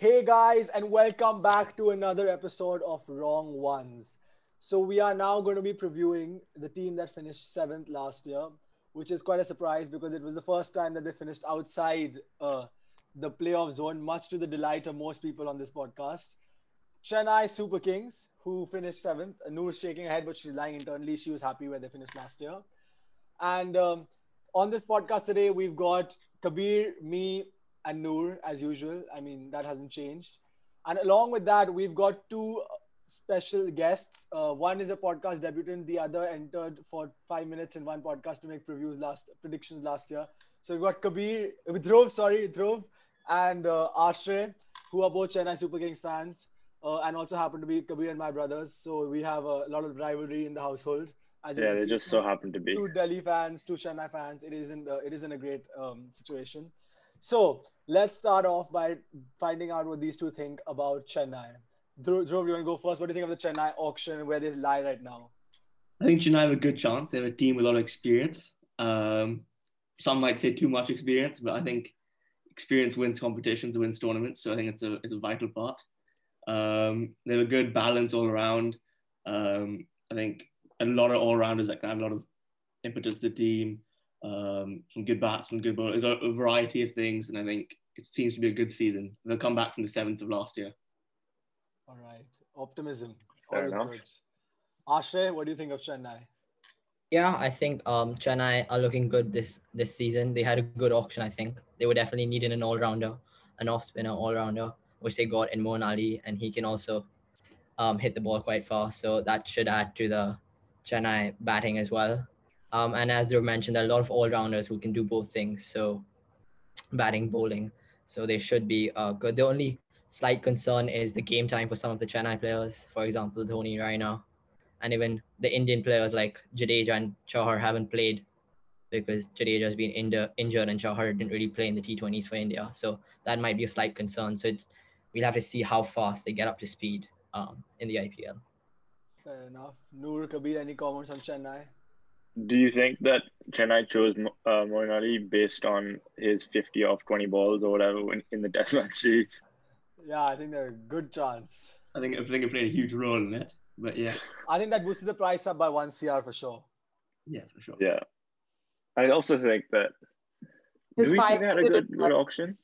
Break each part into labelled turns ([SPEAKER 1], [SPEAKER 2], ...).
[SPEAKER 1] Hey guys, and welcome back to another episode of Wrong Ones. So we are now going to be previewing the team that finished seventh last year, which is quite a surprise because it was the first time that they finished outside uh, the playoff zone, much to the delight of most people on this podcast. Chennai Super Kings, who finished seventh. Noor's shaking her head, but she's lying internally. She was happy where they finished last year. And um, on this podcast today, we've got Kabir, me, and Noor as usual. I mean, that hasn't changed. And along with that, we've got two special guests. Uh, one is a podcast debutant. The other entered for five minutes in one podcast to make previews last predictions last year. So we've got Kabir, uh, Dhruv, sorry, Dhruv, and uh, Aashray, who are both Chennai Super Kings fans, uh, and also happen to be Kabir and my brothers. So we have a lot of rivalry in the household.
[SPEAKER 2] As yeah, they just so happen to be
[SPEAKER 1] two Delhi fans, two Chennai fans. It isn't. Uh, it isn't a great um, situation. So let's start off by finding out what these two think about Chennai. Dhruv, you want to go first? What do you think of the Chennai auction where they lie right now?
[SPEAKER 3] I think Chennai have a good chance. They have a team with a lot of experience. Um, some might say too much experience, but I think experience wins competitions, wins tournaments. So I think it's a it's a vital part. Um, they have a good balance all around. Um, I think a lot of all rounders that can have a lot of impetus to the team. Um, some good bats, some good bowlers, got a variety of things, and I think it seems to be a good season. They'll come back from the seventh of last year.
[SPEAKER 1] All right. Optimism. Fair Always enough. good. Aashray, what do you think of Chennai?
[SPEAKER 4] Yeah, I think um, Chennai are looking good this this season. They had a good auction, I think. They were definitely needing an all-rounder, an off-spinner all-rounder, which they got in Moeen Ali, and he can also um, hit the ball quite fast. So that should add to the Chennai batting as well. Um, and as Dhruv mentioned, there are a lot of all-rounders who can do both things. So batting, bowling. So they should be uh, good. The only slight concern is the game time for some of the Chennai players, for example, Dhoni, Raina, and even the Indian players like Jadeja and Chahar haven't played because Jadeja has been injured, injured and Chahar didn't really play in the T20s for India. So that might be a slight concern. So we'll have to see how fast they get up to speed um, in the IPL.
[SPEAKER 1] Fair enough. Noor Kabir, any comments on Chennai?
[SPEAKER 2] Do you think that Chennai chose uh, Moeen Ali based on his 50 off 20 balls or whatever in, in the Test match series?
[SPEAKER 1] Yeah, I think there's a good chance.
[SPEAKER 3] I think I think it played a huge role in it. But yeah.
[SPEAKER 1] I think that boosted the price up by one CR for sure.
[SPEAKER 3] Yeah, for sure.
[SPEAKER 2] Yeah. I also think that His do we think they had a good, good auction?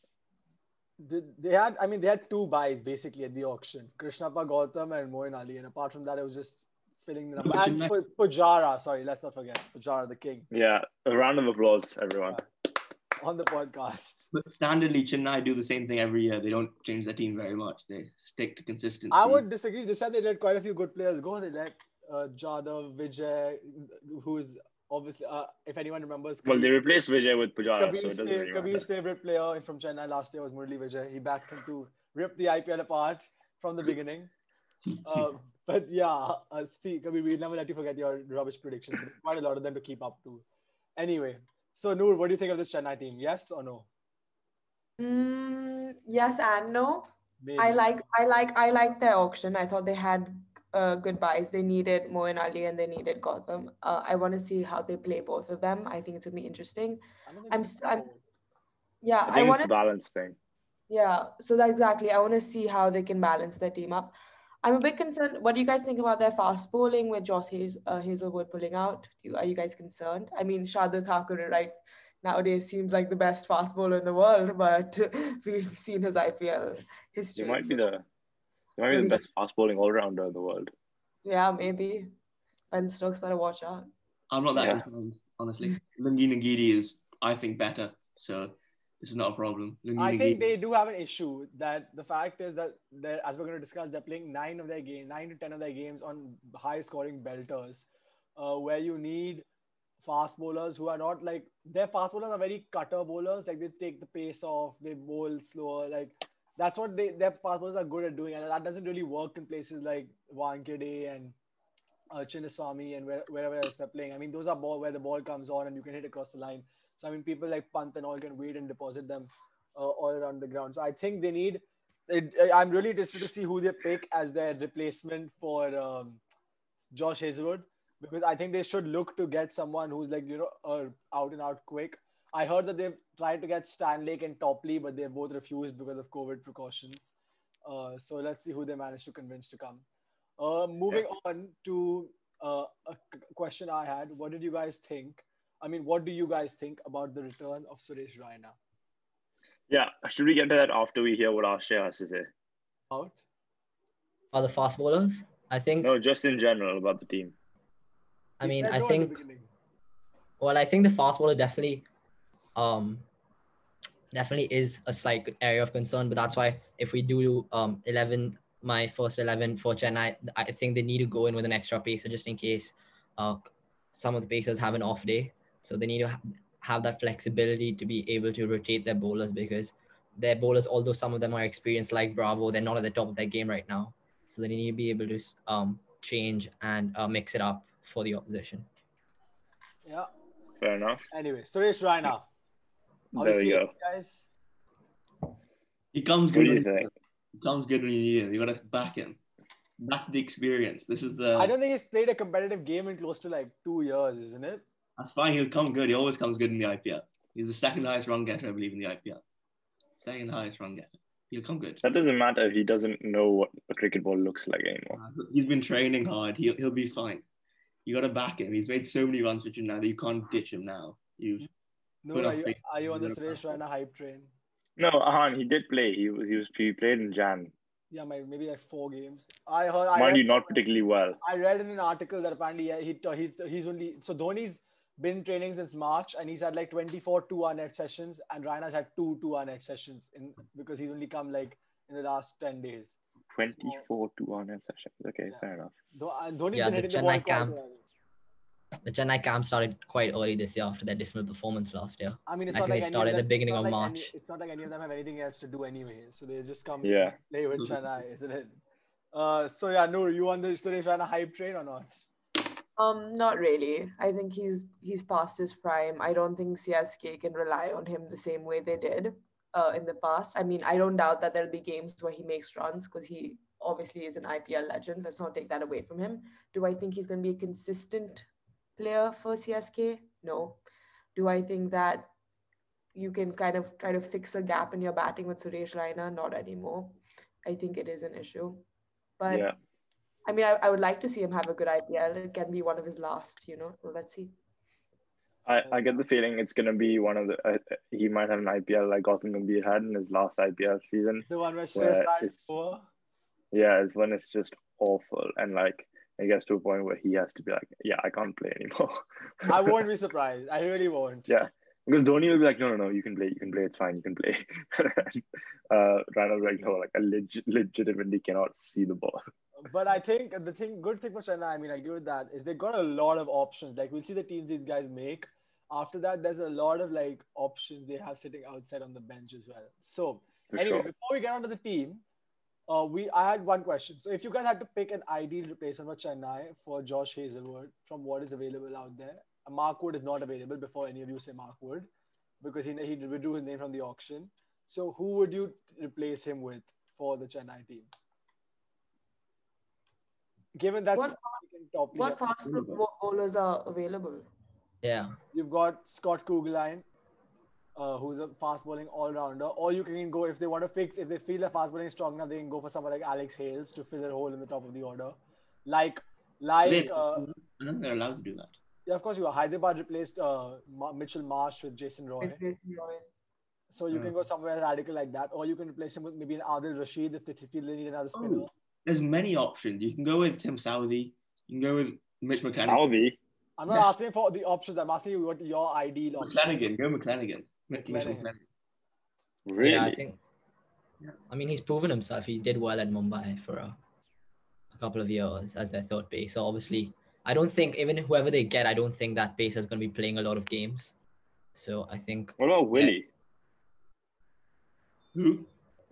[SPEAKER 1] Did they had I mean they had two buys basically at the auction. Krishnappa Gautam and Moeen Ali. And apart from that, it was just filling the number. And Pujara, sorry, let's not forget. Pujara the king.
[SPEAKER 2] Yeah. A round of applause, everyone. Yeah
[SPEAKER 1] on the podcast.
[SPEAKER 3] But standardly, Chennai do the same thing every year. They don't change their team very much. They stick to consistency.
[SPEAKER 1] I would disagree. This time they let quite a few good players go. They let uh, Jadhav, Vijay, who's obviously, uh, if anyone remembers.
[SPEAKER 2] Well, they replaced Vijay with Pujara. Kabir's, so
[SPEAKER 1] fa- Kabir's favorite player from Chennai last year was Murali Vijay. He backed him to rip the IPL apart from the beginning. Uh, but yeah, uh, see, Kabir, we never let you forget your rubbish predictions. Quite a lot of them to keep up to. Anyway, so, Noor, what do you think of this Chennai team? Yes or no?
[SPEAKER 5] Mm, yes and no. Maybe. I like I like I like their auction. I thought they had uh, good buys. They needed Moeen Ali and they needed Gautam. Uh, I want to see how they play both of them. I think it's gonna be interesting. I'm, I'm yeah.
[SPEAKER 2] I, I
[SPEAKER 5] want
[SPEAKER 2] to balance thing.
[SPEAKER 5] Yeah. So that exactly. I want to see how they can balance their team up. I'm a bit concerned. What do you guys think about their fast bowling with Josh Hazel, uh, Hazlewood pulling out? You, are you guys concerned? I mean, Shardul Thakur, right, nowadays seems like the best fast bowler in the world, but we've seen his IPL history.
[SPEAKER 2] He might be the, he might be the best fast bowling all rounder in the world.
[SPEAKER 5] Yeah, maybe. Ben Stokes better watch out.
[SPEAKER 3] I'm not that yeah. concerned, honestly. Lungi Ngidi is, I think, better. So is not a problem.
[SPEAKER 1] I think they do have an issue that the fact is that as we're going to discuss, they're playing nine of their games, nine to ten of their games on high scoring belters, uh, where you need fast bowlers who are not like their fast bowlers are very cutter bowlers. Like they take the pace off, they bowl slower. Like that's what they their fast bowlers are good at doing, and that doesn't really work in places like Wankhede and uh, Chinnaswamy and where, wherever else they're playing. I mean, those are ball where the ball comes on and you can hit across the line. So I mean, people like Pant and all can wait and deposit them uh, all around the ground. So I think they need. It, I'm really interested to see who they pick as their replacement for um, Josh Hazlewood because I think they should look to get someone who's like you know uh, out and out quick. I heard that they've tried to get Stanlake and Topley, but they both refused because of COVID precautions. Uh, so let's see who they manage to convince to come. Uh, moving on to uh, a question I had. What did you guys think? I mean, what do you guys think about the return of Suresh Raina?
[SPEAKER 2] Yeah, should we get to that after we hear what Ashley has to say?
[SPEAKER 1] Out?
[SPEAKER 4] Are the fast bowlers? I think.
[SPEAKER 2] No, just in general about the team.
[SPEAKER 4] I mean, I
[SPEAKER 1] no
[SPEAKER 4] think. Well, I think the fast bowler definitely, um, definitely is a slight area of concern. But that's why if we do um eleven, my first eleven for Chennai, I think they need to go in with an extra pacer just in case, uh, some of the pacers have an off day. So they need to ha- have that flexibility to be able to rotate their bowlers because their bowlers, although some of them are experienced like Bravo, they're not at the top of their game right now. So they need to be able to um change and uh, mix it up for the opposition.
[SPEAKER 1] Yeah.
[SPEAKER 2] Fair enough.
[SPEAKER 1] Anyway, Suresh Raina. How
[SPEAKER 2] There
[SPEAKER 1] you
[SPEAKER 2] we
[SPEAKER 1] feeling,
[SPEAKER 2] go.
[SPEAKER 1] guys?
[SPEAKER 3] He comes
[SPEAKER 2] What
[SPEAKER 3] good.
[SPEAKER 2] do you
[SPEAKER 3] when he-
[SPEAKER 2] think?
[SPEAKER 3] He comes good when you need him. You got to back him. Back the experience. This is the.
[SPEAKER 1] I don't think he's played a competitive game in close to like two years, isn't it?
[SPEAKER 3] That's fine. He'll come good. He always comes good in the IPL. He's the second highest run getter, I believe, in the IPL. Second highest run getter. He'll come good.
[SPEAKER 2] That doesn't matter if he doesn't know what a cricket ball looks like anymore.
[SPEAKER 3] Uh, He's been training hard. He'll he'll be fine. You got to back him. He's made so many runs for you now that you can't ditch him now. You
[SPEAKER 1] No, are you, are you on the
[SPEAKER 3] Put up
[SPEAKER 1] Suresh. Raina hype train?
[SPEAKER 2] No, Ahaan, he did play. He was he was he played in Jan.
[SPEAKER 1] Yeah, my, maybe like four games. I heard. I
[SPEAKER 2] Mind
[SPEAKER 1] read
[SPEAKER 2] you, not particularly well.
[SPEAKER 1] I read in an article that apparently yeah, he he's he's only so Dhoni's been training since March and he's had like 24 two hour net sessions and Raina's had two two hour net sessions in because he's only come like in the last 10 days.
[SPEAKER 2] 24 to 1 sessions. Okay,
[SPEAKER 1] Yeah.
[SPEAKER 2] fair enough.
[SPEAKER 1] Dho- and Dhoni's
[SPEAKER 4] Yeah,
[SPEAKER 1] been
[SPEAKER 4] the
[SPEAKER 1] hitting the ball
[SPEAKER 4] Chennai camp. The Chennai camp started quite early this year after their dismal performance last year.
[SPEAKER 1] I mean, it's
[SPEAKER 4] I
[SPEAKER 1] not like
[SPEAKER 4] they started
[SPEAKER 1] of
[SPEAKER 4] at the beginning of
[SPEAKER 1] like any-
[SPEAKER 4] March.
[SPEAKER 1] it's not like any of them have anything else to do anyway, so they just come
[SPEAKER 2] Yeah.
[SPEAKER 1] play with Chennai, isn't it? Uh, so yeah, Noor, you on the Suresh Raina hype train or not?
[SPEAKER 5] Um, not really. I think he's he's past his prime. I don't think CSK can rely on him the same way they did uh, in the past. I mean, I don't doubt that there'll be games where he makes runs because he obviously is an IPL legend. Let's not take that away from him. Do I think he's going to be a consistent player for CSK? No. Do I think that you can kind of try to fix a gap in your batting with Suresh Raina? Not anymore. I think it is an issue. But
[SPEAKER 2] yeah.
[SPEAKER 5] I mean, I, I would like to see him have a good IPL. It can be one of his last, you know. So let's see.
[SPEAKER 2] I, I get the feeling it's going to be one of the. Uh, he might have an IPL like Gautam Gambhir had in his last IPL season.
[SPEAKER 1] The one where
[SPEAKER 2] Where
[SPEAKER 1] Suresh Raina
[SPEAKER 2] it's-
[SPEAKER 1] over.
[SPEAKER 2] Yeah, it's when it's just awful. And like, it gets to a point where he has to be like, yeah, I can't play anymore.
[SPEAKER 1] I won't be surprised. I really won't.
[SPEAKER 2] Yeah. Because Dhoni will be like, no, no, no, you can play, you can play, it's fine, you can play. uh, Raina's like, no, like, I leg- legitimately cannot see the ball.
[SPEAKER 1] But I think the thing, good thing for Chennai, I mean, I agree with that, is they got a lot of options. Like we'll see the teams these guys make. After that, there's a lot of like options they have sitting outside on the bench as well. So
[SPEAKER 2] For
[SPEAKER 1] anyway,
[SPEAKER 2] sure.
[SPEAKER 1] before we get onto the team, uh, we I had one question. So if you guys had to pick an ideal replacement for Chennai for Josh Hazlewood from what is available out there, Mark Wood is not available. Before any of you say Mark Wood, because he he withdrew his name from the auction. So who would you replace him with for the Chennai team? Given that's
[SPEAKER 5] What-
[SPEAKER 1] top
[SPEAKER 5] What fast bo- bowlers are available?
[SPEAKER 4] Yeah.
[SPEAKER 1] you've got Scott Kuggeleijn, uh, who's a fast bowling all rounder, or you can go if they want to fix if they feel their fast bowling is strong enough, they can go for someone like Alex Hales to fill a hole in the top of the order, like like
[SPEAKER 3] They-
[SPEAKER 1] uh,
[SPEAKER 3] I don't think they're allowed to do that.
[SPEAKER 1] yeah, of course you are. Hyderabad replaced uh, Ma- Mitchell Marsh with Jason Roy,
[SPEAKER 5] Jason Roy.
[SPEAKER 1] so you
[SPEAKER 3] Yeah.
[SPEAKER 1] can go somewhere radical like that, or you can replace him with maybe an Adil Rashid if they feel they need another spinner.
[SPEAKER 3] Oh, there's many options. You can go with Tim Southey. You can go with Mitch McClenaghan.
[SPEAKER 2] Salvi.
[SPEAKER 1] I'm not asking for the options. I'm asking you what your ideal option.
[SPEAKER 3] McClenaghan. Go McClenaghan. Mitch Mitch
[SPEAKER 1] McClenaghan.
[SPEAKER 3] McClenaghan.
[SPEAKER 2] Really?
[SPEAKER 4] Yeah, I think.
[SPEAKER 3] Yeah.
[SPEAKER 4] I mean, he's proven himself. He did well at Mumbai for a, a couple of years as their third base. So obviously, I don't think even whoever they get, I don't think that base is going to be playing a lot of games. So I think
[SPEAKER 2] What about Willey?
[SPEAKER 3] Who?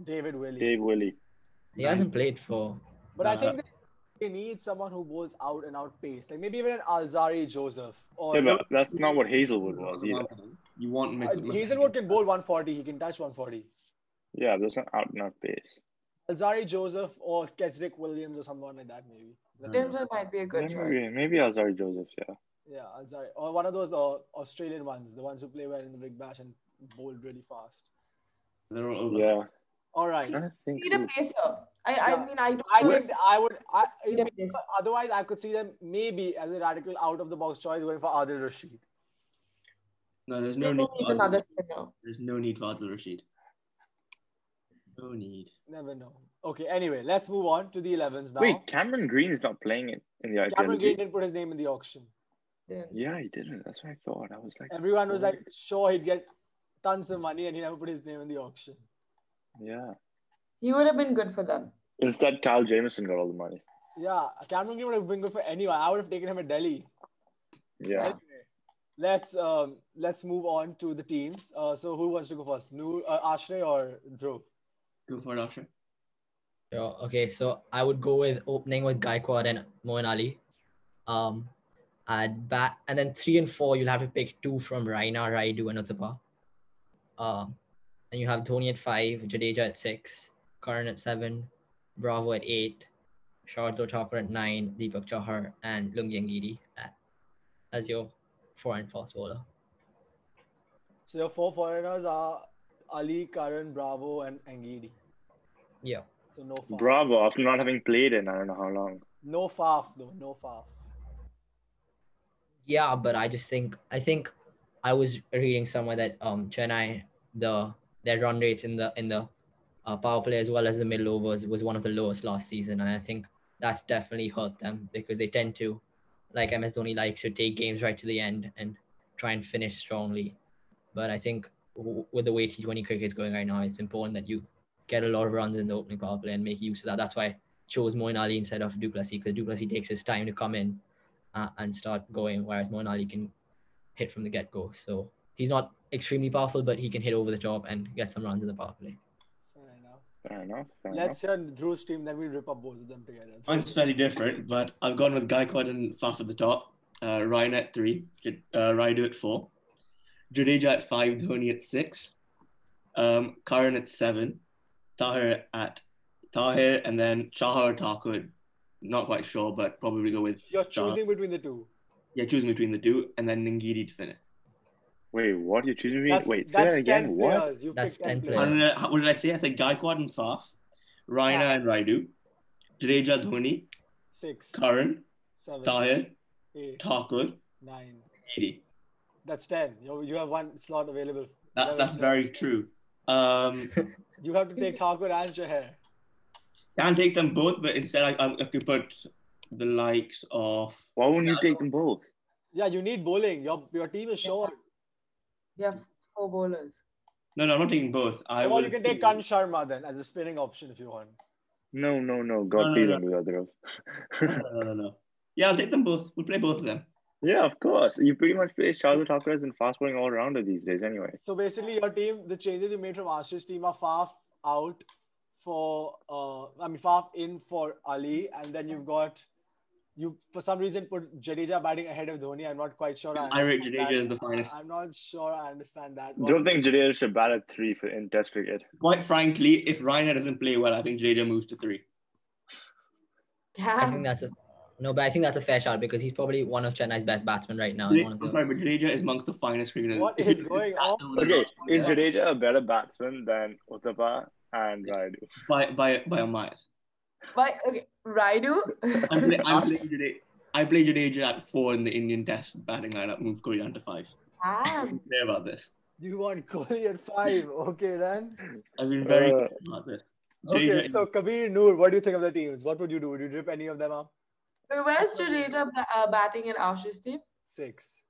[SPEAKER 1] David Willey.
[SPEAKER 2] Dave Willey.
[SPEAKER 4] He hasn't played for.
[SPEAKER 1] But I
[SPEAKER 3] Uh,
[SPEAKER 1] think they need someone who bowls out and out pace, like maybe even an Alzarri Joseph or
[SPEAKER 2] Yeah, but that's not what Hazlewood was either.
[SPEAKER 3] You want Mc-
[SPEAKER 1] Uh,
[SPEAKER 3] McClenaghan.
[SPEAKER 1] Hazlewood can bowl 140. He can touch 140.
[SPEAKER 2] Yeah, that's not out and out pace.
[SPEAKER 1] Alzarri Joseph or Kesrick Williams or someone like that maybe.
[SPEAKER 5] Denzel might be a good choice.
[SPEAKER 2] Maybe, maybe Alzarri Joseph, yeah.
[SPEAKER 1] Yeah, Alzarri or one of those uh, Australian ones, the ones who play well in the Big Bash and bowl really fast.
[SPEAKER 3] They're all over.
[SPEAKER 2] Yeah.
[SPEAKER 1] All right.
[SPEAKER 2] I think
[SPEAKER 5] Need a
[SPEAKER 2] who-
[SPEAKER 5] pacer. I,
[SPEAKER 1] Yeah.
[SPEAKER 5] I mean, I don't
[SPEAKER 1] I
[SPEAKER 5] know
[SPEAKER 1] think I would. I,
[SPEAKER 5] Need
[SPEAKER 1] otherwise, I could see them maybe as a radical out of the box choice going for Adil Rashid.
[SPEAKER 3] No, there's no need.
[SPEAKER 5] need
[SPEAKER 3] For
[SPEAKER 5] another
[SPEAKER 3] Adil.
[SPEAKER 5] spinner.
[SPEAKER 3] There's no need for Adil Rashid. No need.
[SPEAKER 1] Never know. Okay. Anyway, let's move on to the 11s now.
[SPEAKER 2] Wait, Cameron Green is not playing it in the IPL.
[SPEAKER 1] Cameron Green
[SPEAKER 2] he?
[SPEAKER 1] didn't put his name in the auction.
[SPEAKER 5] Then.
[SPEAKER 2] Yeah, he didn't. That's what I thought. I was like,
[SPEAKER 1] Everyone was like sure he'd get tons of money, and he never put his name in the auction.
[SPEAKER 2] Yeah.
[SPEAKER 5] He would have been good for them.
[SPEAKER 2] Instead, Kyle Jamieson got all the money.
[SPEAKER 1] Yeah, Cameron Green would have been good for anyone. I would have taken him at Delhi.
[SPEAKER 2] Yeah.
[SPEAKER 1] Anyway, let's um let's move on to the teams. Uh, so who wants to go first? New uh, Aashray or Dhruv?
[SPEAKER 3] Go for it, Aashray.
[SPEAKER 4] So, okay, so I would go with opening with Gaikwad and Moeen Ali. Um, at bat, and then three and four, you'll have to pick two from Raina, Rayudu, and Uthappa. Um, and you have Dhoni at five, Jadeja at six, Curran at seven, Bravo at eight, Shardul Thakur at nine, Deepak Chahar, and Lungi Ngidi at, as your four and fast bowler.
[SPEAKER 1] So your four foreigners are Ali, Curran, Bravo, and Ngidi.
[SPEAKER 4] Yeah.
[SPEAKER 1] So no Faf.
[SPEAKER 2] Bravo, after not having played in I don't know how long.
[SPEAKER 1] No Faf though. No Faf.
[SPEAKER 4] Yeah, but I just think I think I was reading somewhere that um Chennai the their run rates in the in the uh, power play as well as the middle overs was one of the lowest last season, and I think that's definitely hurt them because they tend to, like MS Dhoni likes to take games right to the end and try and finish strongly. But I think w- with the way T20 cricket is going right now, it's important that you get a lot of runs in the opening power play and make use of that. That's why I chose Moeen Ali instead of du Plessis because du Plessis takes his time to come in uh, and start going, whereas Moeen Ali can hit from the get go. So he's not extremely powerful, but he can hit over the top and get some runs in the power play.
[SPEAKER 1] Fair enough.
[SPEAKER 2] Fair enough. Fair
[SPEAKER 1] Let's hear Dhruv's team, then we'll rip up both of them together.
[SPEAKER 3] Mine's fairly different, but I've gone with Gaikwad and Faf at the top, uh, Raina at three, J- uh, Rayudu at four, Jadeja at five, Dhoni at six, um, Curran at seven, Tahir at Tahir, and then Chahar Thakur. Not quite sure, but probably go with
[SPEAKER 1] You're
[SPEAKER 3] Chahar.
[SPEAKER 1] choosing between the two.
[SPEAKER 3] Yeah, choosing between the two, and then Ngidi to finish.
[SPEAKER 2] Wait, what? You're choosing me?
[SPEAKER 1] That's,
[SPEAKER 2] Wait, say that again. What?
[SPEAKER 1] You've
[SPEAKER 4] That's
[SPEAKER 1] 10
[SPEAKER 4] 10
[SPEAKER 1] players.
[SPEAKER 3] What did I say? I said Gaikwad and Faf, Raina
[SPEAKER 5] Yeah.
[SPEAKER 3] and Rayudu, Jadeja, Dhoni,
[SPEAKER 1] Six,
[SPEAKER 3] Curran,
[SPEAKER 1] seven,
[SPEAKER 3] Tahir,
[SPEAKER 1] eight,
[SPEAKER 3] Thakur,
[SPEAKER 1] nine.
[SPEAKER 3] Ngidi.
[SPEAKER 1] That's 10. You, you have one slot available.
[SPEAKER 3] That's, that's very true. Um,
[SPEAKER 1] You have to take Thakur and Chahar.
[SPEAKER 3] Can't take them both, but instead I, I, I could put the likes of.
[SPEAKER 2] Why wouldn't you take them both?
[SPEAKER 1] Yeah, you need bowling. Your your team is short.
[SPEAKER 5] You have four bowlers.
[SPEAKER 3] No, no, I'm not taking both. I
[SPEAKER 1] or
[SPEAKER 3] will
[SPEAKER 1] you can take Karn Sharma then as a spinning option if you want.
[SPEAKER 2] No, no, no.
[SPEAKER 3] No,
[SPEAKER 2] God,
[SPEAKER 3] no,
[SPEAKER 2] please
[SPEAKER 3] no.
[SPEAKER 2] don't do that, Dhruv.
[SPEAKER 3] No, no, no, no. Yeah, I'll take them both. We'll play both of them.
[SPEAKER 2] yeah, of course. You pretty much play Shardul Thakur as in fast bowling all rounder these days, anyway.
[SPEAKER 1] So basically, your team, the changes you made from Ash's team are Faf out for, uh, I mean, Faf in for Ali, and then you've got, you for some reason put Jadeja batting ahead of Dhoni. I'm not quite sure. I,
[SPEAKER 3] I rate Jadeja
[SPEAKER 1] that.
[SPEAKER 3] as the finest.
[SPEAKER 1] I'm not sure I understand that.
[SPEAKER 2] Don't think Jadeja should bat at three for in Test cricket.
[SPEAKER 3] Quite frankly, if Raina doesn't play well, I think Jadeja moves to three.
[SPEAKER 4] I think that's a no, but I think that's a fair shot because he's probably one of Chennai's best batsmen right now. and
[SPEAKER 3] I'm
[SPEAKER 4] One of the,
[SPEAKER 3] sorry, but Jadeja is amongst the finest cricketers.
[SPEAKER 1] What
[SPEAKER 3] If
[SPEAKER 1] is
[SPEAKER 3] you-
[SPEAKER 1] going on?
[SPEAKER 2] Okay, is
[SPEAKER 3] year,
[SPEAKER 2] Jadeja a better batsman than Uthappa and Rayudu?
[SPEAKER 3] by by by a mile?
[SPEAKER 5] But okay, Rayudu.
[SPEAKER 3] I'm, play, I'm
[SPEAKER 4] Us.
[SPEAKER 3] playing Jadeja. I play Jadeja at four in the Indian Test batting lineup. Move Kohli down to five.
[SPEAKER 5] Damn.
[SPEAKER 3] Clear about this.
[SPEAKER 1] You want Kohli at five? Okay then.
[SPEAKER 3] I've been very
[SPEAKER 2] Uh,
[SPEAKER 3] clear about this.
[SPEAKER 1] Okay, so Kabir Noor, what do you think of the teams? What would you do? Would you rip any of them up?
[SPEAKER 5] Where's Jadeja ba- uh, batting in Ash's team?
[SPEAKER 1] Six.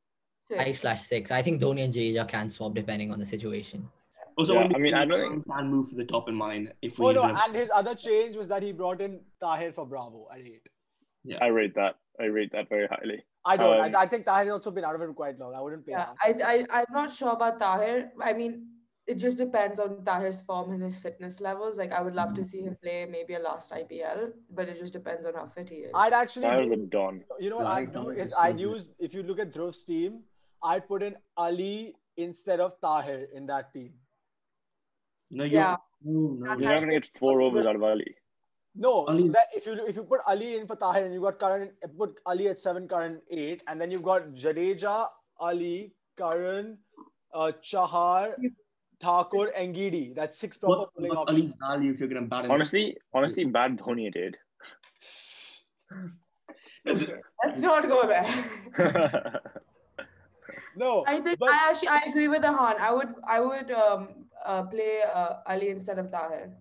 [SPEAKER 5] Six.
[SPEAKER 4] five slash six. I think Dhoni and Jadeja can swap depending on the situation.
[SPEAKER 3] Also,
[SPEAKER 2] Yeah, I mean, I don't
[SPEAKER 3] Curran can move for the top in mine if we.
[SPEAKER 1] Oh no,
[SPEAKER 3] have-
[SPEAKER 1] and his other change was that he brought in Tahir for Bravo at eight.
[SPEAKER 2] I rate that. I rate that very highly.
[SPEAKER 1] I don't.
[SPEAKER 2] Um,
[SPEAKER 1] I, I think Tahir has also been out of it quite long. I wouldn't pay
[SPEAKER 5] Yeah,
[SPEAKER 1] that.
[SPEAKER 5] I, I, I'm not sure about Tahir. I mean, it just depends on Tahir's form and his fitness levels. Like, I would love to see him play maybe a last IPL, but it just depends on how fit he is.
[SPEAKER 1] I'd actually,
[SPEAKER 2] That was a don.
[SPEAKER 1] you know what I'd do is
[SPEAKER 3] is so
[SPEAKER 1] I'd
[SPEAKER 3] good.
[SPEAKER 1] use if you look at Dhruv's team, I'd put in Ali instead of Tahir in that team.
[SPEAKER 3] No, you
[SPEAKER 5] Yeah.
[SPEAKER 3] no, no.
[SPEAKER 5] That
[SPEAKER 2] You're not gonna get four overs out of Ali.
[SPEAKER 1] No, so that if you if you put Ali in for Tahir and you got Curran, put Ali at seven, Curran eight, and then you've got Jadeja, Ali, Curran, uh, Chahar, Thakur, and Gidi. That's six proper
[SPEAKER 3] What,
[SPEAKER 1] bowling
[SPEAKER 3] what's
[SPEAKER 1] options.
[SPEAKER 3] Ali's value if you're going to bat him?
[SPEAKER 2] Honestly, honestly, bad Dhoni did.
[SPEAKER 5] Let's not go there.
[SPEAKER 1] No,
[SPEAKER 5] I think
[SPEAKER 1] but
[SPEAKER 5] I actually I agree with Ahaan. I would I would um uh, play uh, Ali instead of Tahir.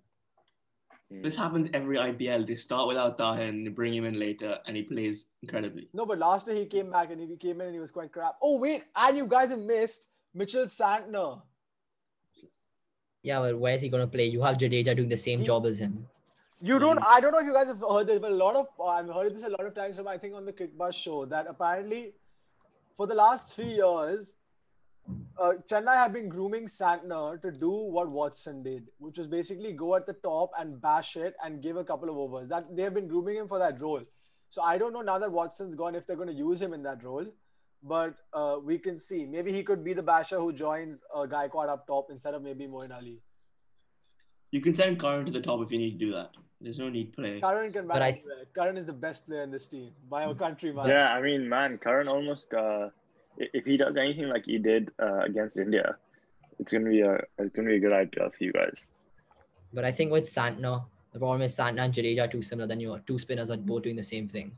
[SPEAKER 3] This happens every IPL. They start without Tahir and they bring him in later, and he plays incredibly.
[SPEAKER 1] no, but last year he came back and he came in and he was quite crap. Oh wait, and you guys have missed Mitchell Santner.
[SPEAKER 4] Yeah, but where's he gonna play? You have Jadeja doing the same
[SPEAKER 1] He-
[SPEAKER 4] job as him.
[SPEAKER 1] You don't. I don't know if you guys have heard this, but a lot of I've heard this a lot of times from I think on the Cricbuzz show that apparently for the last three years, uh, Chennai have been grooming Santner to do what Watson did, which was basically go at the top and bash it and give a couple of overs. That they have been grooming him for that role. So I don't know now that Watson's gone if they're going to use him in that role, but uh, we can see. Maybe he could be the basher who joins uh, Gaikwad up top instead of maybe Moeen Ali.
[SPEAKER 3] You can send Curran to the top if you need to do that. There's no need to play.
[SPEAKER 1] Curran can
[SPEAKER 4] But
[SPEAKER 1] bat
[SPEAKER 4] I-
[SPEAKER 1] anywhere. Curran is the best player in this team by a country mile.
[SPEAKER 2] yeah, I mean, man, Curran almost. Uh, i- if he does anything like he did uh, against India, it's gonna be a it's gonna be a good idea for you guys.
[SPEAKER 4] But I think with Santner, the problem is Santner and Jadeja are too similar. Then you two spinners are both doing the same thing.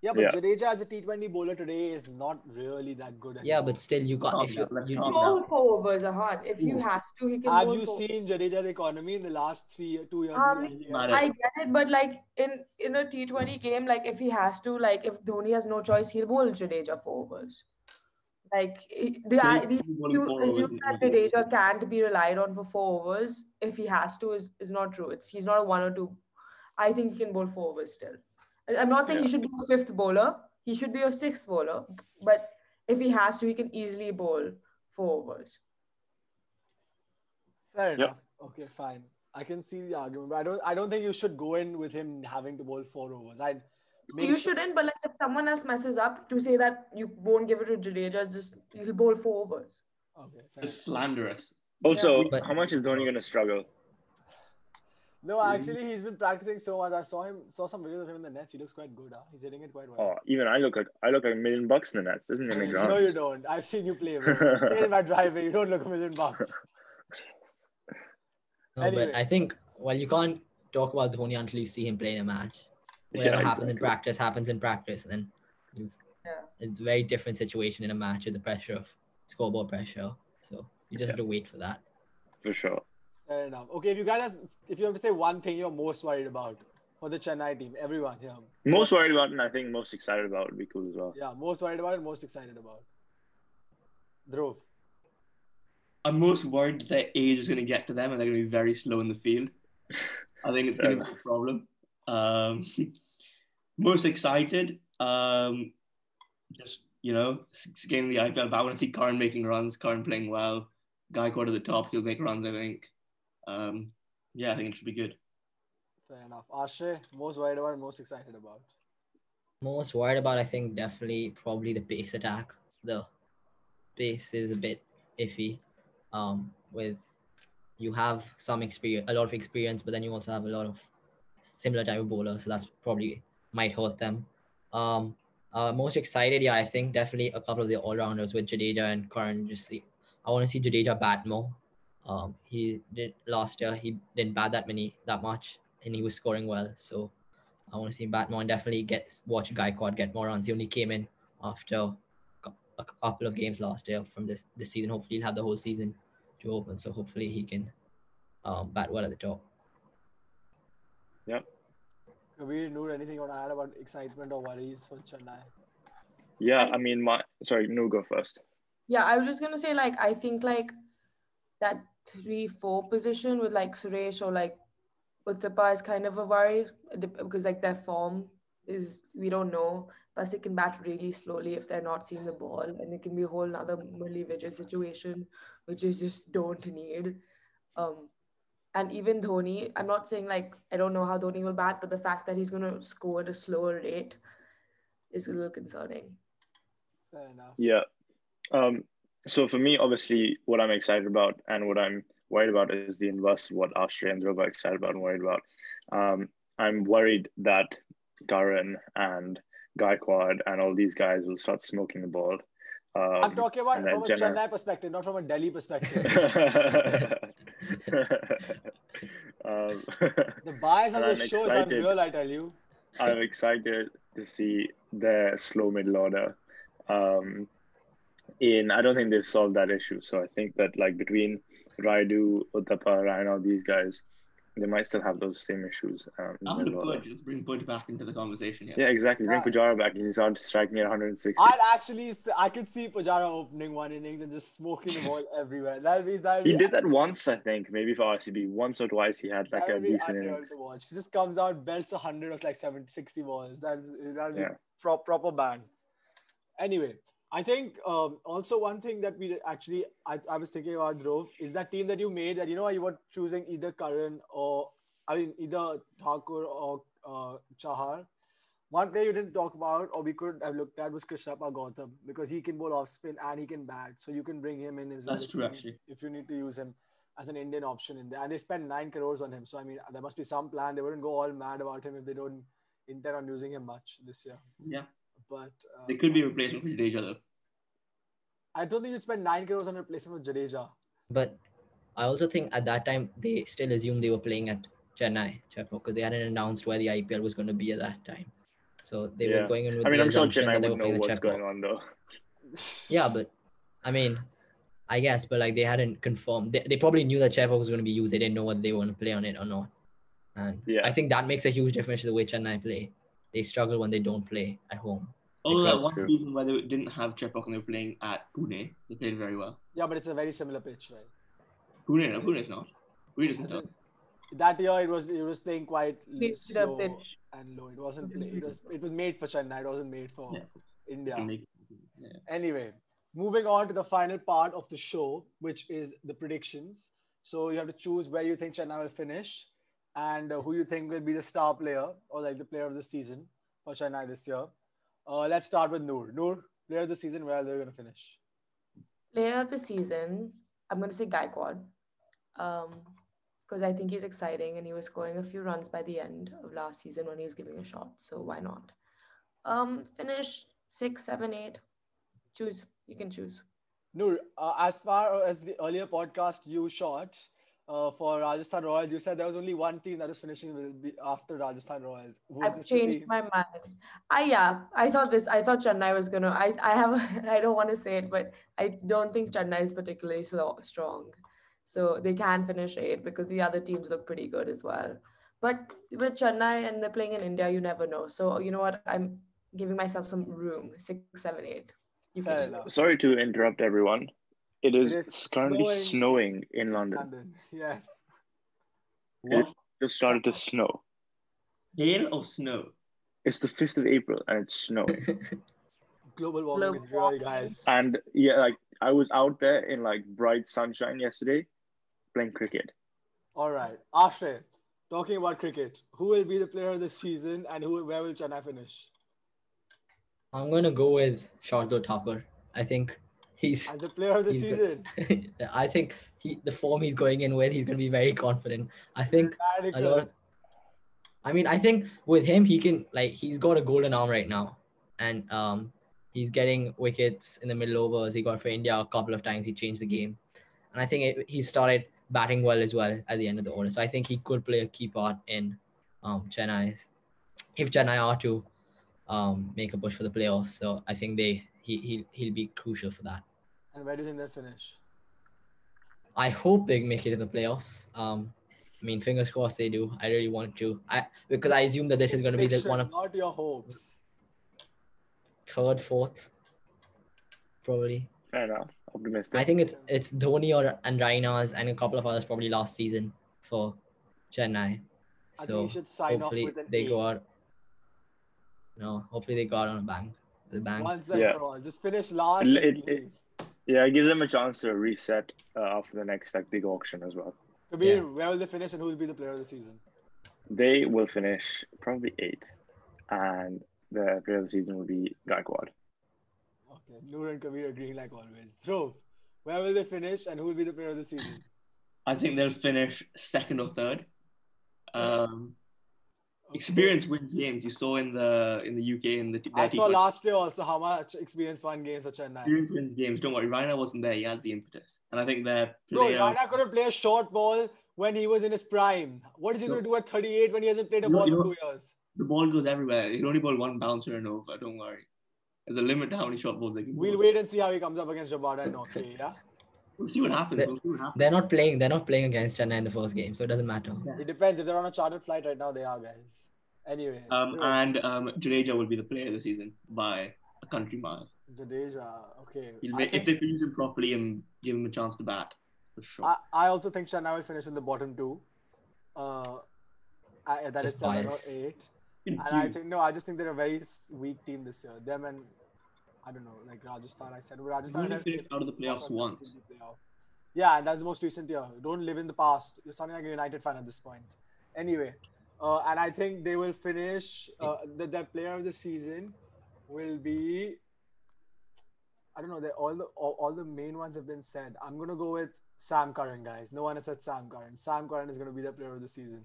[SPEAKER 1] Yeah, but
[SPEAKER 2] Yeah.
[SPEAKER 1] Jadeja as a T20 bowler today is not really that good.
[SPEAKER 4] Yeah, but still, you got
[SPEAKER 3] Calm
[SPEAKER 4] if you,
[SPEAKER 3] down, let's
[SPEAKER 4] you
[SPEAKER 3] calm
[SPEAKER 5] Bowl
[SPEAKER 3] down.
[SPEAKER 5] four overs, Ahaan. If he has to, he can
[SPEAKER 1] have
[SPEAKER 5] bowl
[SPEAKER 1] you
[SPEAKER 5] four.
[SPEAKER 1] seen Jadeja's economy in the last three, two years?
[SPEAKER 5] Um,
[SPEAKER 1] in the IPL?
[SPEAKER 3] Matter.
[SPEAKER 5] I get it, but like in in a T Twenty game, like if he has to, like if Dhoni has no choice, he'll bowl Jadeja four overs. Like the,
[SPEAKER 3] So
[SPEAKER 5] I- the you
[SPEAKER 3] four overs
[SPEAKER 5] assume that
[SPEAKER 3] every game.
[SPEAKER 5] Jadeja can't be relied on for four overs if he has to is, is not true. It's he's not a one or two. I think he can bowl four overs still. I- I'm not saying he should be a fifth bowler. He should be a sixth bowler. But if he has to, he can easily bowl four overs.
[SPEAKER 1] Fair
[SPEAKER 2] Yep.
[SPEAKER 1] enough. Okay, fine. I can see the argument, but I don't. I don't think you should go in with him having to bowl four overs. I'd make
[SPEAKER 5] you
[SPEAKER 1] sure-
[SPEAKER 5] shouldn't, but like if someone else messes up, to say that you won't give it to Jadeja, just he'll bowl four overs.
[SPEAKER 1] Okay, fair
[SPEAKER 3] It's slanderous.
[SPEAKER 2] Also,
[SPEAKER 4] But-
[SPEAKER 2] how much is Dhoni gonna struggle?
[SPEAKER 1] No, actually, he's been practicing so much. I saw him. Saw some videos of him in the nets. He looks quite good. Huh? He's hitting it quite well.
[SPEAKER 2] Oh, even I look like I look like a million bucks in the nets. Doesn't it make
[SPEAKER 1] no, you don't. I've seen you play. Bro. Play in my driveway. You don't look a million bucks.
[SPEAKER 4] No,
[SPEAKER 1] Anyway.
[SPEAKER 4] but I think well, you can't talk about Dhoni until you see him play in a match. Whatever
[SPEAKER 2] Yeah,
[SPEAKER 4] happens in practice happens in practice, and it's,
[SPEAKER 5] Yeah.
[SPEAKER 4] it's a very different situation in a match with the pressure of scoreboard pressure. So you just have to wait for that.
[SPEAKER 2] For sure.
[SPEAKER 1] Fair enough. Okay, if you guys, if you have to say one thing you're most worried about for the Chennai team, everyone here.
[SPEAKER 2] Most worried about and I think most excited about would be cool as well.
[SPEAKER 1] Yeah, most worried about and most excited about. Dhruv.
[SPEAKER 3] I'm most worried that their age is going to get to them and they're going to be very slow in the field. I think it's going to be a problem. Um, most excited, um, just you know, s- getting the IPL. But I want to see Curran making runs, Curran playing well. Gaikwad at the top, he'll make runs. I think. Um, yeah, I think it should be good.
[SPEAKER 1] Fair enough. Aashray, most worried about most excited about.
[SPEAKER 4] Most worried about, I think, definitely probably the pace attack. The pace is a bit iffy. Um, with you have some experience, a lot of experience, but then you also have a lot of similar type of bowlers, so that's probably might hurt them. Um, uh, most excited, yeah, I think definitely a couple of the all rounders with Jadeja and Curran. Just see, I want to see Jadeja bat more. Um, he did last year. He didn't bat that many that much, and he was scoring well. So I want to see bat more and definitely get watch Gaikwad get more runs. He only came in after a couple of games last year from this this season. Hopefully, he'll have the whole season to open. So hopefully, he can um, bat well at the top.
[SPEAKER 1] Kabir, Noor, anything you want to add about excitement or worries for Chennai?
[SPEAKER 2] Yeah, I mean my sorry, no go first.
[SPEAKER 5] Yeah, I was just gonna say like I think like that three four position with like Suresh or like Uthappa is kind of a worry because like their form is we don't know. Plus they can bat really slowly if they're not seeing the ball, and it can be a whole other Murali Vijay situation, which is just don't need. Um, and even Dhoni, I'm not saying like I don't know how Dhoni will bat, but the fact that he's gonna score at a slower rate is a little concerning.
[SPEAKER 1] Fair enough.
[SPEAKER 2] Yeah. Um, so for me, obviously, what I'm excited about and what I'm worried about is the inverse of what Aashray and Dhruv are excited about and worried about. Um, I'm worried that Curran and Gaikwad and all these guys will start smoking the ball. Um,
[SPEAKER 1] I'm talking about from a
[SPEAKER 2] Chennai-
[SPEAKER 1] Chennai perspective, not from a Delhi perspective.
[SPEAKER 2] um,
[SPEAKER 1] the bias on this show is unreal, I tell you.
[SPEAKER 2] I'm excited to see the slow middle order. Um, in I don't think they've solved that issue. So I think that like between Rayudu, Uthappa, Raina, these guys, they might still have those same issues. Um, in
[SPEAKER 3] After
[SPEAKER 2] middle order.
[SPEAKER 3] Budge, let's bring Budge back into the conversation here.
[SPEAKER 2] Yeah, exactly. Bring
[SPEAKER 1] Yeah.
[SPEAKER 2] Pujara back. He's out striking at 160.
[SPEAKER 1] I'd actually, I could see Pujara opening one innings and just smoking the ball everywhere. That'll be, that'll
[SPEAKER 2] He
[SPEAKER 1] be,
[SPEAKER 2] did that once, I think, maybe for RCB. Once or twice, he had like a decent innings.
[SPEAKER 1] to watch. He just comes out, belts 100 or like 70, 60 balls. That's, that'll be
[SPEAKER 2] Yeah.
[SPEAKER 1] pro- proper bang. Anyway, I think um, also one thing that we actually, I, I was thinking about, Dhruv, is that team that you made that, you know, you were choosing either Curran or, I mean, either Thakur or uh, Chahar. One player you didn't talk about, or we could have looked at, was Krishnappa Gautam because he can bowl off spin and he can bat. So you can bring him in as well.
[SPEAKER 3] That's true, actually.
[SPEAKER 1] If you need to use him as an Indian option in there. And they spent nine crores on him. So, I mean, there must be some plan. They wouldn't go all mad about him if they don't intend on using him much this year.
[SPEAKER 3] Yeah.
[SPEAKER 1] But uh,
[SPEAKER 3] They could be a replacement for Jadeja though.
[SPEAKER 1] I don't think you'd spend nine crores on a replacement for Jadeja.
[SPEAKER 4] But I also think at that time they still assumed they were playing at Chennai, Chepauk, because they hadn't announced where the IPL was going to be at that time. So they
[SPEAKER 2] Yeah.
[SPEAKER 4] were going in with
[SPEAKER 2] I mean,
[SPEAKER 4] the
[SPEAKER 2] I'm sure Chennai
[SPEAKER 4] that they were
[SPEAKER 2] would know
[SPEAKER 4] playing
[SPEAKER 2] what's
[SPEAKER 4] Chepauk.
[SPEAKER 2] going on though.
[SPEAKER 4] Yeah, but I mean, I guess, but like they hadn't confirmed. They, they probably knew that Chepauk was going to be used. They didn't know whether they were going to play on it or not. And
[SPEAKER 2] Yeah.
[SPEAKER 4] I think that makes a huge difference to the way Chennai play. They struggle when they don't play at home.
[SPEAKER 3] Although that one
[SPEAKER 2] true.
[SPEAKER 3] season where they didn't have Chepauk and they were playing at Pune, they played very well.
[SPEAKER 1] yeah, but it's a very similar pitch, right?
[SPEAKER 3] Pune, no, Pune is not. Pune isn't.
[SPEAKER 1] As
[SPEAKER 3] though.
[SPEAKER 1] in, that year it was it was playing quite l-
[SPEAKER 5] Pitch the
[SPEAKER 1] slow
[SPEAKER 5] pitch.
[SPEAKER 1] and low. It wasn't play, it was it was made for Chennai. It wasn't made for
[SPEAKER 3] Yeah.
[SPEAKER 1] India.
[SPEAKER 3] Yeah.
[SPEAKER 1] Anyway, moving on to the final part of the show, which is the predictions. So you have to choose where you think Chennai will finish and uh, who you think will be the star player or like the player of the season for Chennai this year. Uh, let's start with Noor. Noor, player of the season, where are they're going to finish.
[SPEAKER 5] Player of the season, I'm going to say Gaikwad. Um, because I think he's exciting and he was scoring a few runs by the end of last season when he was giving a shot. So why not? Um, finish six, seven, eight. Choose. You can choose.
[SPEAKER 1] Noor, uh, as far as the earlier podcast you shot uh, for Rajasthan Royals, you said there was only one team that was finishing with after Rajasthan Royals. Who is
[SPEAKER 5] I've changed my mind. I yeah, I thought this. I thought Chennai was gonna. I I have. I don't want to say it, but I don't think Chennai is particularly so strong. So they can finish eight because the other teams look pretty good as well. But with Chennai and they're playing in India, you never know. So you know what? I'm giving myself some room. Six, seven, eight. You can.
[SPEAKER 1] enough.
[SPEAKER 2] Sorry to interrupt everyone. It is,
[SPEAKER 1] is
[SPEAKER 2] currently
[SPEAKER 1] snowing.
[SPEAKER 2] snowing in London.
[SPEAKER 1] London. Yes.
[SPEAKER 3] What?
[SPEAKER 2] Just started to snow.
[SPEAKER 3] Hail or snow?
[SPEAKER 2] It's the 5th of April and it's snowing.
[SPEAKER 1] Global warming is real, guys.
[SPEAKER 2] and yeah, like I was out there in like bright sunshine yesterday playing cricket.
[SPEAKER 1] All right. Aashray, talking about cricket, who will be the player of the season and who where will Chennai finish?
[SPEAKER 4] I'm going to go with Shardul Thakur. I think he's.
[SPEAKER 1] As the player of the season.
[SPEAKER 4] I think he the form he's going in with, he's going to be very confident. I think a lot. I mean, I think with him, he can like he's got a golden arm right now, and um, he's getting wickets in the middle overs. He got for India a couple of times. He changed the game, and I think it, he started batting well as well at the end of the order. So I think he could play a key part in um, Chennai if Chennai are to um, make a push for the playoffs. So I think they he he he'll be crucial for that.
[SPEAKER 1] And where do you think they'll finish?
[SPEAKER 4] I hope they make it to the playoffs. Um, I mean, fingers crossed they do. I really want to. I because I assume that this is going to be the
[SPEAKER 1] Prediction,
[SPEAKER 4] one of
[SPEAKER 1] not your hopes.
[SPEAKER 4] third, fourth, probably.
[SPEAKER 2] Fair enough. Optimistic.
[SPEAKER 4] I think it's it's Dhoni or and Rainas and a couple of others probably last season for Chennai.
[SPEAKER 1] I think
[SPEAKER 4] So
[SPEAKER 1] you should sign off
[SPEAKER 4] hopefully
[SPEAKER 1] with an
[SPEAKER 4] they
[SPEAKER 1] A.
[SPEAKER 4] go out. No, hopefully they go out on a bang. The bang.
[SPEAKER 1] Once and
[SPEAKER 2] Yeah.
[SPEAKER 1] for all. Just finish last.
[SPEAKER 2] It-
[SPEAKER 1] and
[SPEAKER 2] it- yeah, it gives them a chance to reset uh, after the next like big auction as well.
[SPEAKER 1] Kabir,
[SPEAKER 4] Yeah.
[SPEAKER 1] where will they finish and who will be the player of the season?
[SPEAKER 2] They will finish probably eighth, and the player of the season will be Gaikwad.
[SPEAKER 1] Okay, Noor and Kabir agreeing like always. Dhruv, where will they finish and who will be the player of the season?
[SPEAKER 3] I think they'll finish second or third. Um, Experience wins games. You saw in the in the UK in the
[SPEAKER 1] I saw
[SPEAKER 3] T20.
[SPEAKER 1] last year also how much experience won games for Chennai.
[SPEAKER 3] Experience wins games. Don't worry, Raina wasn't there. He had the impetus, and I think
[SPEAKER 1] Bro,
[SPEAKER 3] player.
[SPEAKER 1] Raina couldn't play a short ball when he was in his prime. What is he
[SPEAKER 3] No.
[SPEAKER 1] going to do at 38 when he hasn't played a
[SPEAKER 3] know-
[SPEAKER 1] ball
[SPEAKER 3] you
[SPEAKER 1] for two years?
[SPEAKER 3] the ball goes everywhere. He only bowl one bouncer and over. Don't worry. There's a limit to how many short balls they can.
[SPEAKER 1] We'll
[SPEAKER 3] bowl.
[SPEAKER 1] wait and see how he comes up against Rabada and okay, yeah?
[SPEAKER 3] We'll see what happens.
[SPEAKER 4] They-
[SPEAKER 3] We'll see what happens.
[SPEAKER 4] They're not playing. They're not playing against Chennai in the first game, so it doesn't matter.
[SPEAKER 1] It depends. If they're on a chartered flight right now, they are, guys. Anyway,
[SPEAKER 3] Um,
[SPEAKER 1] anyway,
[SPEAKER 3] and um, Jadeja will be the player of the season by a country mile.
[SPEAKER 1] Jadeja, okay.
[SPEAKER 3] He'll make,
[SPEAKER 1] think-
[SPEAKER 3] if they use him properly and give him a chance to bat, for sure.
[SPEAKER 1] I, I also think Chennai will finish in the bottom two. Uh, I, that is
[SPEAKER 4] Just
[SPEAKER 1] seven
[SPEAKER 4] bias.
[SPEAKER 1] or eight. And I think no, I just think they're a very weak team this year. Them and I don't know, like Rajasthan. I said
[SPEAKER 3] They've
[SPEAKER 1] Rajasthan.
[SPEAKER 3] only
[SPEAKER 1] had-
[SPEAKER 3] out of the playoffs once.
[SPEAKER 1] Playoff. Yeah, and that's the most recent year. Don't live in the past. You're sounding like a United fan at this point. Anyway, uh, and I think they will finish. Uh, the, their player of the season will be. I don't know. They all the all, all the main ones have been said. I'm gonna go with Sam Curran, guys. No one has said Sam Curran. Sam Curran is gonna be the player of the season.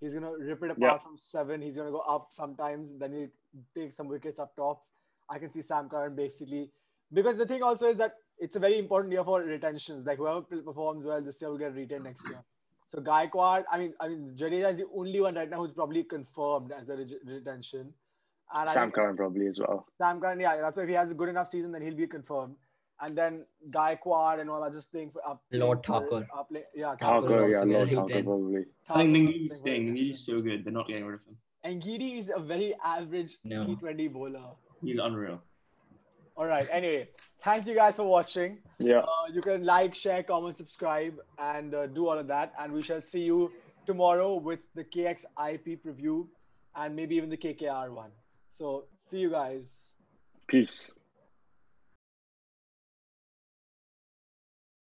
[SPEAKER 1] He's gonna rip it apart
[SPEAKER 2] Yeah.
[SPEAKER 1] from seven. He's gonna go up sometimes. Then he'll take some wickets up top. I can see Sam Curran basically because the thing also is that it's a very important year for retentions. Like whoever performs well this year will get retained next year. So Gaikwad, I mean, I mean, Jadeja is the only one right now who's probably confirmed as a re- retention. And
[SPEAKER 2] Sam
[SPEAKER 1] think
[SPEAKER 2] Curran probably as well.
[SPEAKER 1] Sam Curran, yeah, that's why if he has a good enough season, then he'll be confirmed. And then Gaikwad and all are just playing for up.
[SPEAKER 4] Lord
[SPEAKER 1] playing for-
[SPEAKER 4] Thakur.
[SPEAKER 1] Up play, yeah,
[SPEAKER 4] Thakur
[SPEAKER 2] Thakur, yeah,
[SPEAKER 4] also
[SPEAKER 2] Lord
[SPEAKER 4] a
[SPEAKER 2] Thakur
[SPEAKER 4] retained.
[SPEAKER 2] probably.
[SPEAKER 3] I think
[SPEAKER 1] Thakur Ngidi
[SPEAKER 3] is staying.
[SPEAKER 1] retention.
[SPEAKER 3] Ngidi so good. They're not getting rid of him.
[SPEAKER 1] And Gidi is a very average
[SPEAKER 4] No.
[SPEAKER 1] T20 bowler.
[SPEAKER 3] He's unreal.
[SPEAKER 1] All right. Anyway, thank you guys for watching.
[SPEAKER 2] Yeah.
[SPEAKER 1] Uh, you can like, share, comment, subscribe, and uh, do all of that. And we shall see you tomorrow with the KXIP preview and maybe even the KKR one. So, see you guys.
[SPEAKER 2] Peace.